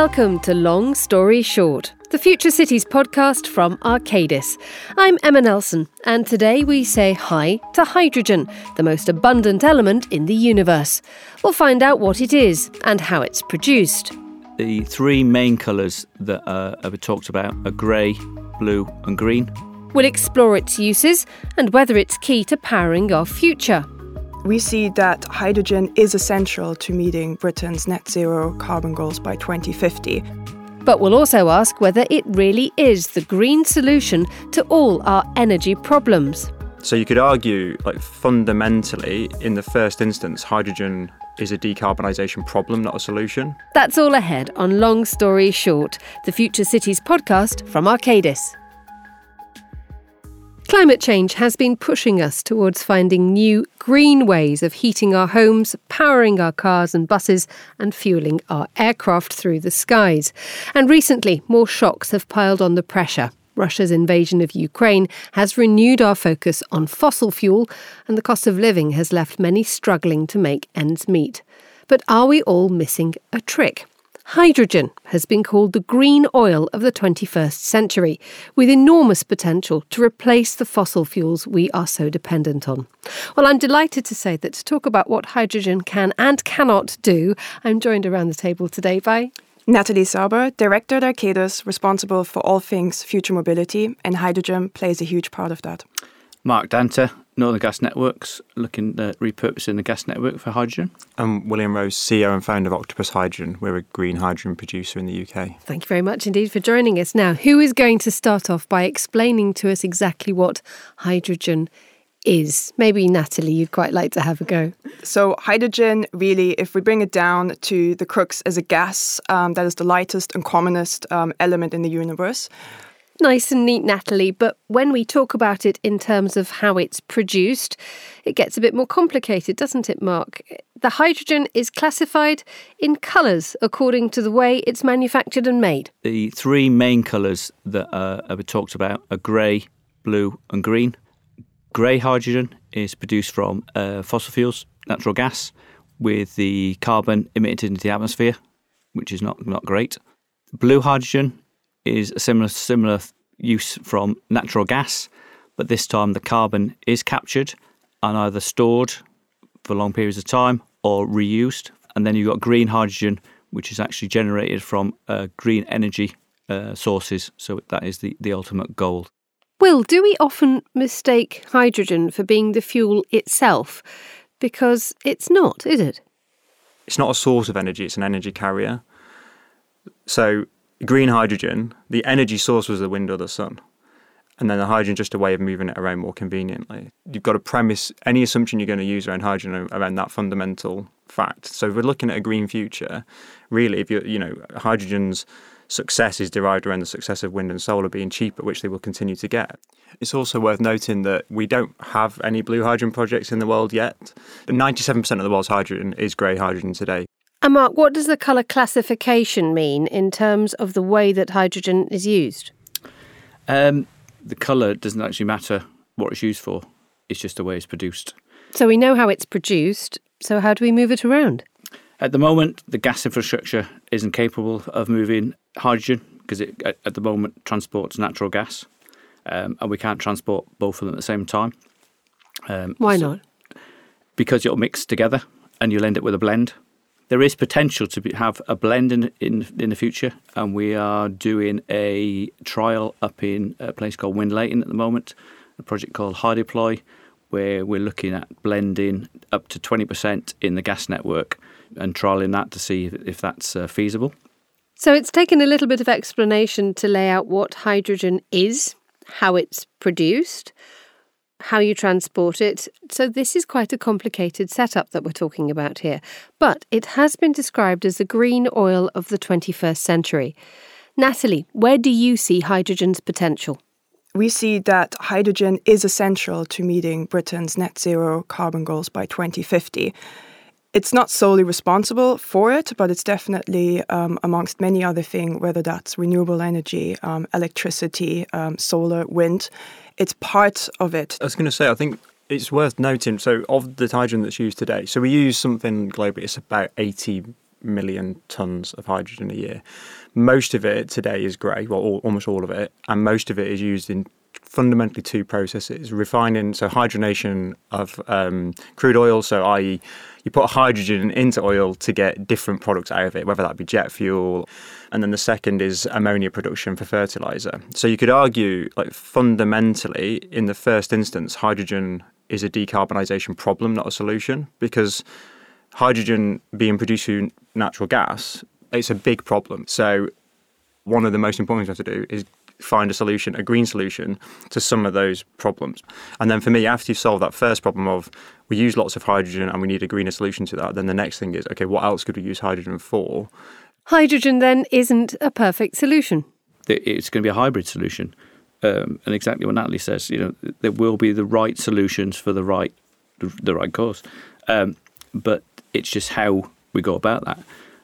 welcome to Long Story Short, the Future Cities podcast from Arcadis. I'm Emma Nelson, and today we say hi to hydrogen, the most abundant element in the universe. We'll find out what it is and how it's produced. The three main colours that uh, are talked about are grey, blue, and green. We'll explore its uses and whether it's key to powering our future. We see that hydrogen is essential to meeting Britain's net zero carbon goals by 2050. But we'll also ask whether it really is the green solution to all our energy problems. So you could argue, like fundamentally, in the first instance, hydrogen is a decarbonisation problem, not a solution. That's all ahead on Long Story Short, the Future Cities podcast from Arcadis. Climate change has been pushing us towards finding new green ways of heating our homes, powering our cars and buses, and fueling our aircraft through the skies. And recently, more shocks have piled on the pressure. Russia's invasion of Ukraine has renewed our focus on fossil fuel, and the cost of living has left many struggling to make ends meet. But are we all missing a trick? Hydrogen has been called the green oil of the 21st century, with enormous potential to replace the fossil fuels we are so dependent on. Well, I'm delighted to say that to talk about what hydrogen can and cannot do, I'm joined around the table today by Natalie Sauber, Director at Arcadis, responsible for all things future mobility, and hydrogen plays a huge part of that. Mark Danta, Northern Gas Networks, looking at repurposing the gas network for hydrogen. I'm William Rowe, CEO and founder of Octopus Hydrogen. We're a green hydrogen producer in the UK. Thank you very much indeed for joining us. Now, who is going to start off by explaining to us exactly what hydrogen is? Maybe Natalie, you'd quite like to have a go. So, hydrogen, really, if we bring it down to the crux as a gas, um, that is the lightest and commonest um, element in the universe nice and neat, Natalie, but when we talk about it in terms of how it's produced, it gets a bit more complicated, doesn't it, Mark? The hydrogen is classified in colours according to the way it's manufactured and made. The three main colours that uh, are talked about are grey, blue, and green. Grey hydrogen is produced from uh, fossil fuels, natural gas, with the carbon emitted into the atmosphere, which is not, not great. Blue hydrogen is a similar similar use from natural gas, but this time the carbon is captured and either stored for long periods of time or reused. And then you've got green hydrogen, which is actually generated from uh, green energy uh, sources. So that is the, the ultimate goal. Will, do we often mistake hydrogen for being the fuel itself? Because it's not, is it? It's not a source of energy, it's an energy carrier. So green hydrogen, the energy source was the wind or the sun. And then the hydrogen just a way of moving it around more conveniently. You've got to premise any assumption you're going to use around hydrogen around that fundamental fact. So if we're looking at a green future, really, if you you know, hydrogen's success is derived around the success of wind and solar being cheaper, which they will continue to get. It's also worth noting that we don't have any blue hydrogen projects in the world yet. 97% of the world's hydrogen is grey hydrogen today. And Mark, what does the colour classification mean in terms of the way that hydrogen is used? Um, the colour doesn't actually matter what it's used for, it's just the way it's produced. So we know how it's produced, so how do we move it around? At the moment, the gas infrastructure isn't capable of moving hydrogen because it, at the moment, transports natural gas, um, and we can't transport both of them at the same time. Um, Why so not? Because it'll mix together and you'll end up with a blend there is potential to be, have a blend in, in, in the future, and we are doing a trial up in a place called Winlaton at the moment, a project called HyDeploy, where we're looking at blending up to 20% in the gas network and trialing that to see if, if that's uh, feasible. So it's taken a little bit of explanation to lay out what hydrogen is, how it's produced, how you transport it. So, this is quite a complicated setup that we're talking about here. But it has been described as the green oil of the 21st century. Natalie, where do you see hydrogen's potential? We see that hydrogen is essential to meeting Britain's net zero carbon goals by 2050. It's not solely responsible for it, but it's definitely um, amongst many other things, whether that's renewable energy, um, electricity, um, solar, wind it's part of it. I was going to say, I think it's worth noting. So, of the hydrogen that's used today, so we use something globally. It's about eighty million tons of hydrogen a year. Most of it today is grey, well, all, almost all of it, and most of it is used in fundamentally two processes refining, so hydrogenation of um, crude oil, so i.e., you put hydrogen into oil to get different products out of it, whether that be jet fuel. And then the second is ammonia production for fertilizer. So you could argue, like fundamentally, in the first instance, hydrogen is a decarbonisation problem, not a solution, because hydrogen being produced through natural gas, it's a big problem. So one of the most important things we have to do is find a solution, a green solution to some of those problems. And then for me, after you solve that first problem of we use lots of hydrogen and we need a greener solution to that, then the next thing is okay, what else could we use hydrogen for? Hydrogen then isn't a perfect solution. It's going to be a hybrid solution. Um, and exactly what Natalie says, you know, there will be the right solutions for the right the right cause. Um, but it's just how we go about that.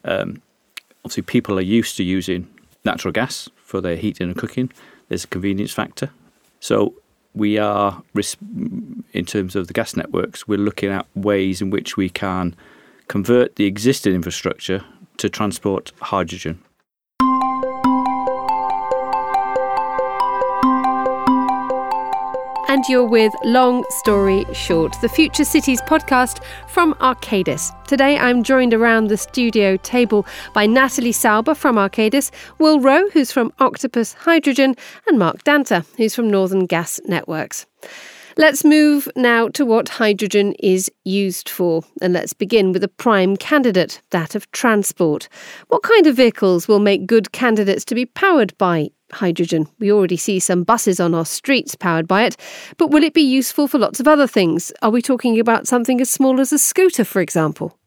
Um, obviously, people are used to using natural gas for their heating and cooking. There's a convenience factor. So we are, in terms of the gas networks, we're looking at ways in which we can convert the existing infrastructure to transport hydrogen. And you're with Long Story Short, the Future Cities podcast from Arcadis. Today I'm joined around the studio table by Natalie Sauber from Arcadis, Will Rowe, who's from Octopus Hydrogen, and Mark Danter, who's from Northern Gas Networks. Let's move now to what hydrogen is used for, and let's begin with a prime candidate, that of transport. What kind of vehicles will make good candidates to be powered by hydrogen. We already see some buses on our streets powered by it, but will it be useful for lots of other things? Are we talking about something as small as a scooter, for example?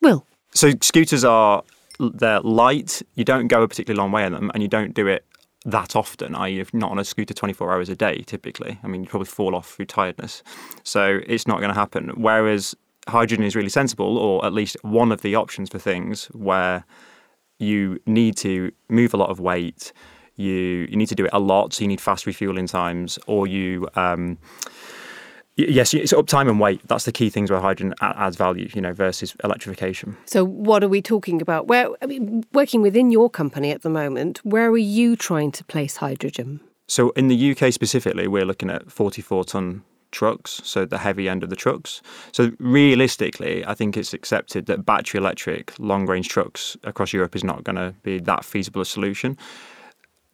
Will. So scooters are they're light. You don't go a particularly long way in them, and you don't do it that often. I.e., not on a scooter 24 hours a day. Typically, I mean, you probably fall off through tiredness, so it's not going to happen. Whereas hydrogen is really sensible, or at least one of the options for things where you need to move a lot of weight you you need to do it a lot, so you need fast refueling times, or you um, yes, it's uptime and weight. That's the key things where hydrogen adds value, you know, versus electrification. So, what are we talking about? Where I mean, working within your company at the moment, where are you trying to place hydrogen? So, in the UK specifically, we're looking at 44 ton trucks, so the heavy end of the trucks. So realistically, I think it's accepted that battery electric long range trucks across Europe is not going to be that feasible a solution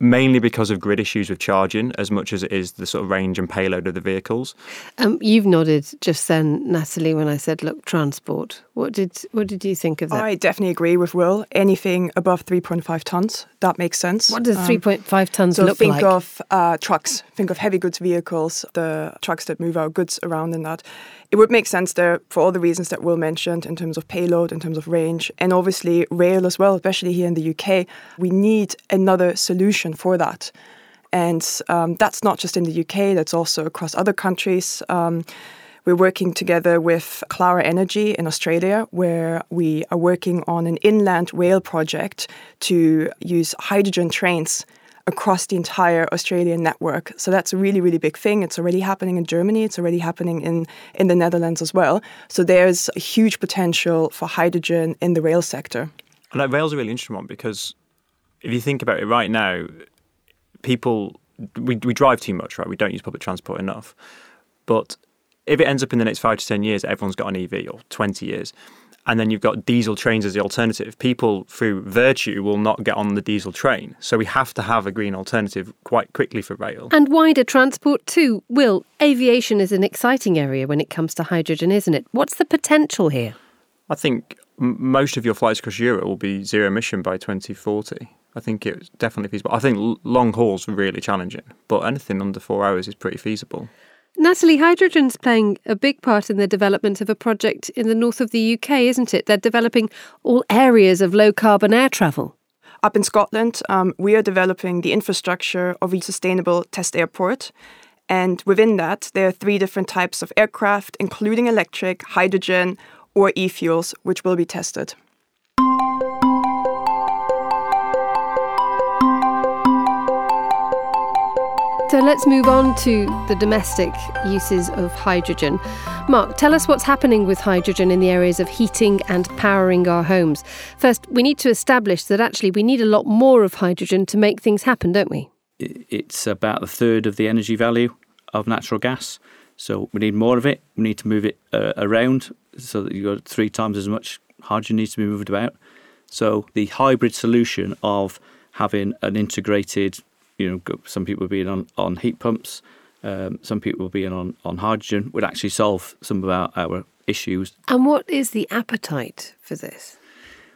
mainly because of grid issues with charging as much as it is the sort of range and payload of the vehicles. Um, you've nodded just then, Natalie, when I said, look, transport. What did what did you think of that? I definitely agree with Will. Anything above 3.5 tons, that makes sense. What does um, 3.5 tons so look think like? think of uh, trucks. Think of heavy goods vehicles, the trucks that move our goods around in that. It would make sense there for all the reasons that Will mentioned in terms of payload, in terms of range, and obviously rail as well, especially here in the UK. We need another solution for that. And um, that's not just in the UK, that's also across other countries. Um, we're working together with Clara Energy in Australia, where we are working on an inland rail project to use hydrogen trains across the entire Australian network. So that's a really, really big thing. It's already happening in Germany. It's already happening in, in the Netherlands as well. So there's a huge potential for hydrogen in the rail sector. And that rail's a really interesting one because if you think about it right now, people we, we drive too much, right? We don't use public transport enough. But if it ends up in the next five to 10 years, everyone's got an EV or 20 years, and then you've got diesel trains as the alternative, people through virtue will not get on the diesel train. So we have to have a green alternative quite quickly for rail. And wider transport too. Will, aviation is an exciting area when it comes to hydrogen, isn't it? What's the potential here? I think most of your flights across Europe will be zero emission by 2040. I think it's definitely feasible. I think long hauls are really challenging, but anything under four hours is pretty feasible. Natalie, hydrogen's playing a big part in the development of a project in the north of the UK, isn't it? They're developing all areas of low carbon air travel. Up in Scotland, um, we are developing the infrastructure of a sustainable test airport. And within that, there are three different types of aircraft, including electric, hydrogen, or e fuels, which will be tested. So let's move on to the domestic uses of hydrogen. Mark, tell us what's happening with hydrogen in the areas of heating and powering our homes. First, we need to establish that actually we need a lot more of hydrogen to make things happen, don't we? It's about a third of the energy value of natural gas. So we need more of it. We need to move it uh, around so that you've got three times as much hydrogen needs to be moved about. So the hybrid solution of having an integrated you know, some people being on, on heat pumps, um, some people being on, on hydrogen would actually solve some of our, our issues. And what is the appetite for this?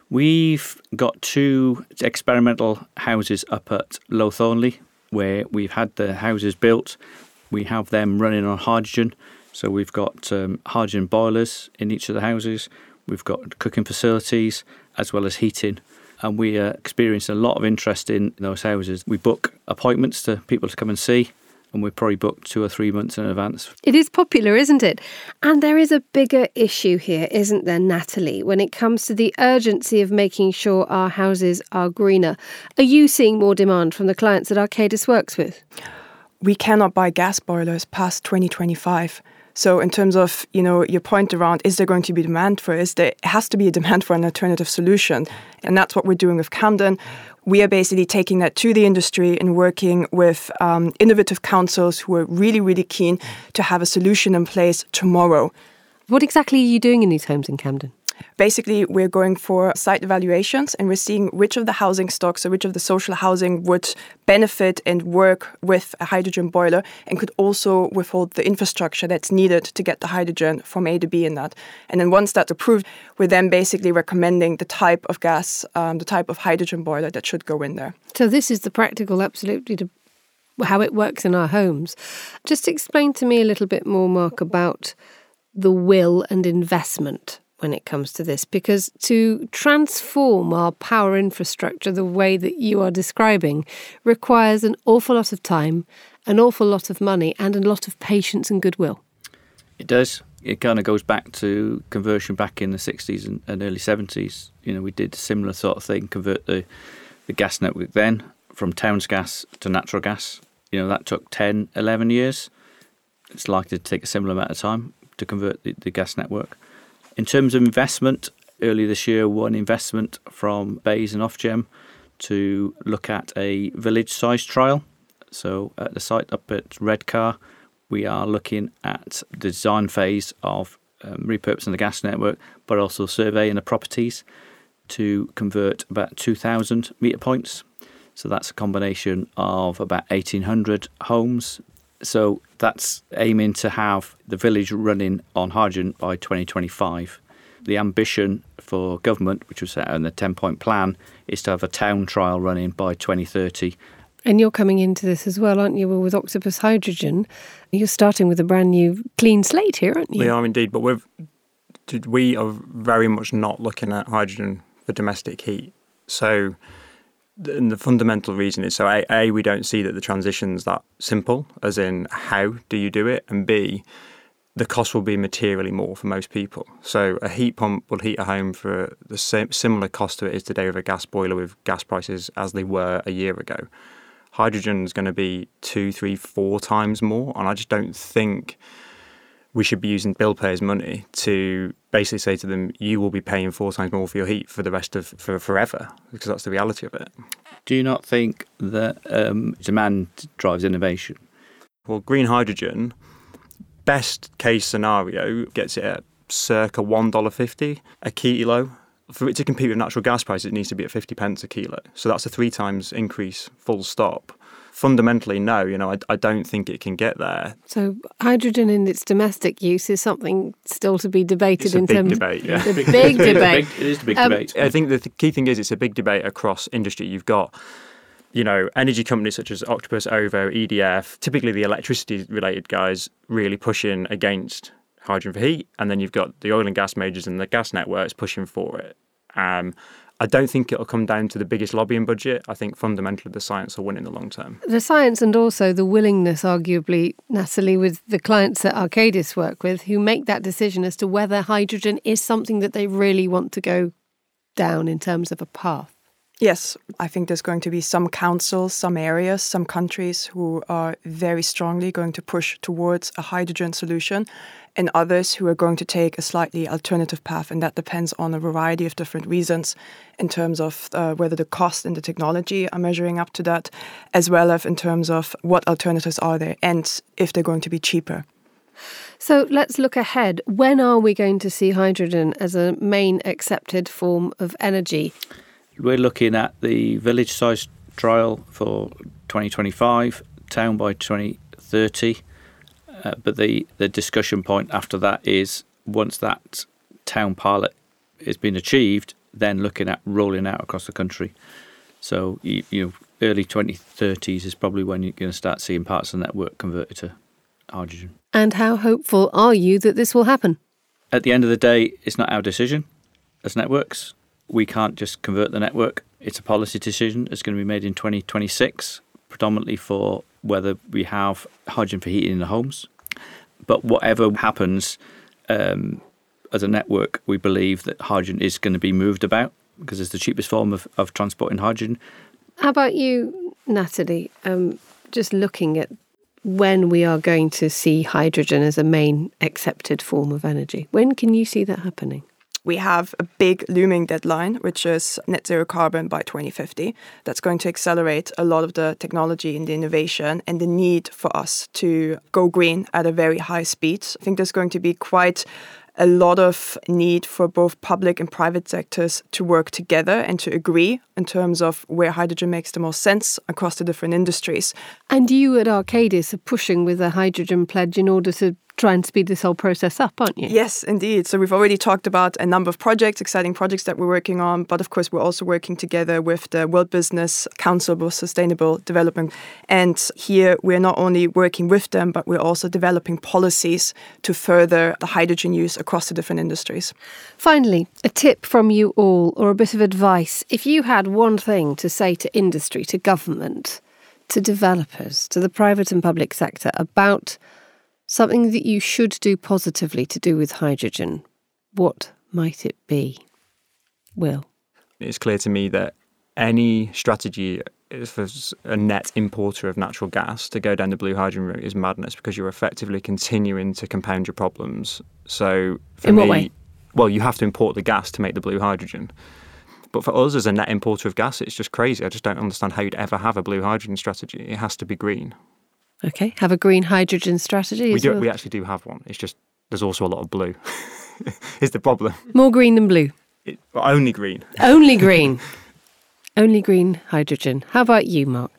We've got two experimental houses up at Low Thornley where we've had the houses built. We have them running on hydrogen. So we've got um, hydrogen boilers in each of the houses. We've got cooking facilities as well as heating and we uh, experienced a lot of interest in those houses. We book appointments to people to come and see, and we probably book two or three months in advance. It is popular, isn't it? And there is a bigger issue here, isn't there, Natalie, when it comes to the urgency of making sure our houses are greener. Are you seeing more demand from the clients that Arcadis works with? We cannot buy gas boilers past 2025. So in terms of you know your point around is there going to be demand for it? There has to be a demand for an alternative solution, and that's what we're doing with Camden. We are basically taking that to the industry and working with um, innovative councils who are really really keen to have a solution in place tomorrow. What exactly are you doing in these homes in Camden? Basically, we're going for site evaluations and we're seeing which of the housing stocks or which of the social housing would benefit and work with a hydrogen boiler and could also withhold the infrastructure that's needed to get the hydrogen from A to B in that. And then once that's approved, we're then basically recommending the type of gas, um, the type of hydrogen boiler that should go in there. So this is the practical, absolutely to how it works in our homes. Just explain to me a little bit more, Mark, about the will and investment when it comes to this because to transform our power infrastructure the way that you are describing requires an awful lot of time, an awful lot of money, and a lot of patience and goodwill. It does. It kind of goes back to conversion back in the 60s and, and early 70s. You know, we did a similar sort of thing, convert the, the gas network then from Towns gas to natural gas. You know, that took 10, 11 years. It's likely to take a similar amount of time to convert the, the gas network. In terms of investment, earlier this year, one investment from BEIS and Ofgem to look at a village size trial. So, at the site up at Redcar, we are looking at the design phase of um, repurposing the gas network, but also surveying the properties to convert about 2,000 meter points. So, that's a combination of about 1,800 homes so that's aiming to have the village running on hydrogen by 2025. The ambition for government, which was set in the 10 point plan, is to have a town trial running by 2030. And you're coming into this as well, aren't you? Well, with Octopus Hydrogen, you're starting with a brand new clean slate here, aren't you? We are indeed, but we've, we are very much not looking at hydrogen for domestic heat. So and the fundamental reason is so a, a we don't see that the transition's that simple as in how do you do it and b the cost will be materially more for most people. So a heat pump will heat a home for the same similar cost to it is today with a gas boiler with gas prices as they were a year ago. Hydrogen is going to be two three four times more and i just don't think we should be using bill payers' money to basically say to them, you will be paying four times more for your heat for the rest of for forever, because that's the reality of it. Do you not think that um, demand drives innovation? Well, green hydrogen, best case scenario, gets it at circa one dollar fifty a kilo. For it to compete with natural gas prices, it needs to be at fifty pence a kilo. So that's a three times increase, full stop fundamentally, no. You know, I, I don't think it can get there. So hydrogen in its domestic use is something still to be debated it's in a big terms. Debate, yeah. It's a big debate. It is a big um, debate. I think the key thing is it's a big debate across industry. You've got you know, energy companies such as Octopus, OVO, EDF, typically the electricity related guys really pushing against hydrogen for heat. And then you've got the oil and gas majors and the gas networks pushing for it. Um, I don't think it'll come down to the biggest lobbying budget. I think fundamentally the science will win in the long term. The science and also the willingness, arguably, Natalie, with the clients that Arcadis work with who make that decision as to whether hydrogen is something that they really want to go down in terms of a path. Yes, I think there's going to be some councils, some areas, some countries who are very strongly going to push towards a hydrogen solution, and others who are going to take a slightly alternative path. And that depends on a variety of different reasons in terms of uh, whether the cost and the technology are measuring up to that, as well as in terms of what alternatives are there and if they're going to be cheaper. So let's look ahead. When are we going to see hydrogen as a main accepted form of energy? We're looking at the village size trial for 2025, town by 2030. Uh, but the, the discussion point after that is once that town pilot has been achieved, then looking at rolling out across the country. So, you, you know, early 2030s is probably when you're going to start seeing parts of the network converted to hydrogen. And how hopeful are you that this will happen? At the end of the day, it's not our decision as networks. We can't just convert the network. It's a policy decision. It's going to be made in 2026, predominantly for whether we have hydrogen for heating in the homes. But whatever happens, um, as a network, we believe that hydrogen is going to be moved about because it's the cheapest form of, of transporting hydrogen. How about you, Natalie? Um, just looking at when we are going to see hydrogen as a main accepted form of energy. When can you see that happening? We have a big looming deadline, which is net zero carbon by 2050. That's going to accelerate a lot of the technology and the innovation and the need for us to go green at a very high speed. I think there's going to be quite a lot of need for both public and private sectors to work together and to agree in terms of where hydrogen makes the most sense across the different industries. And you at Arcadis are pushing with a hydrogen pledge in order to try and speed this whole process up, aren't you? Yes, indeed. So we've already talked about a number of projects, exciting projects that we're working on. But of course, we're also working together with the World Business Council for Sustainable Development. And here we're not only working with them, but we're also developing policies to further the hydrogen use across the different industries. Finally, a tip from you all or a bit of advice. If you had one thing to say to industry, to government, to developers, to the private and public sector about Something that you should do positively to do with hydrogen. What might it be? Will? It's clear to me that any strategy for a net importer of natural gas to go down the blue hydrogen route is madness because you're effectively continuing to compound your problems. So, in what me, way? Well, you have to import the gas to make the blue hydrogen. But for us as a net importer of gas, it's just crazy. I just don't understand how you'd ever have a blue hydrogen strategy. It has to be green. Okay, have a green hydrogen strategy. We do. Well. We actually do have one. It's just there's also a lot of blue. is the problem? More green than blue. It, only green. Only green. only green hydrogen. How about you, Mark?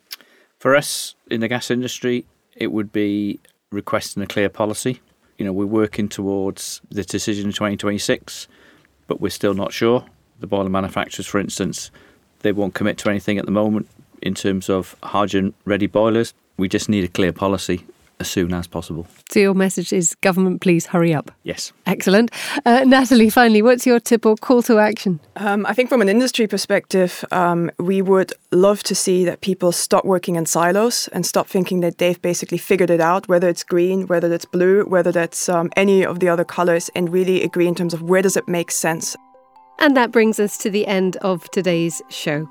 For us in the gas industry, it would be requesting a clear policy. You know, we're working towards the decision in 2026, but we're still not sure. The boiler manufacturers, for instance, they won't commit to anything at the moment in terms of hydrogen ready boilers. We just need a clear policy as soon as possible. So your message is government, please hurry up. Yes. Excellent. Uh, Natalie, finally, what's your tip or call to action? Um, I think from an industry perspective, um, we would love to see that people stop working in silos and stop thinking that they've basically figured it out, whether it's green, whether that's blue, whether that's um, any of the other colors, and really agree in terms of where does it make sense. And that brings us to the end of today's show.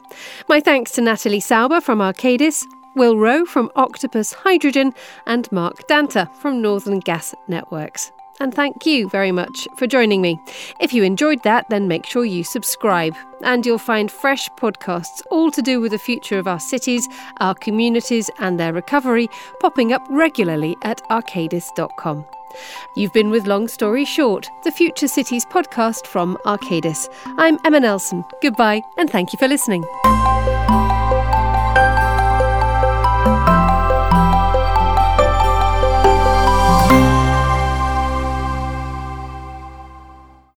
My thanks to Natalie Sauber from Arcadis, Will Rowe from Octopus Hydrogen, and Mark Danta from Northern Gas Networks. And thank you very much for joining me. If you enjoyed that, then make sure you subscribe, and you'll find fresh podcasts all to do with the future of our cities, our communities, and their recovery popping up regularly at arcadis.com. You've been with Long Story Short, the Future Cities podcast from Arcadis. I'm Emma Nelson. Goodbye, and thank you for listening.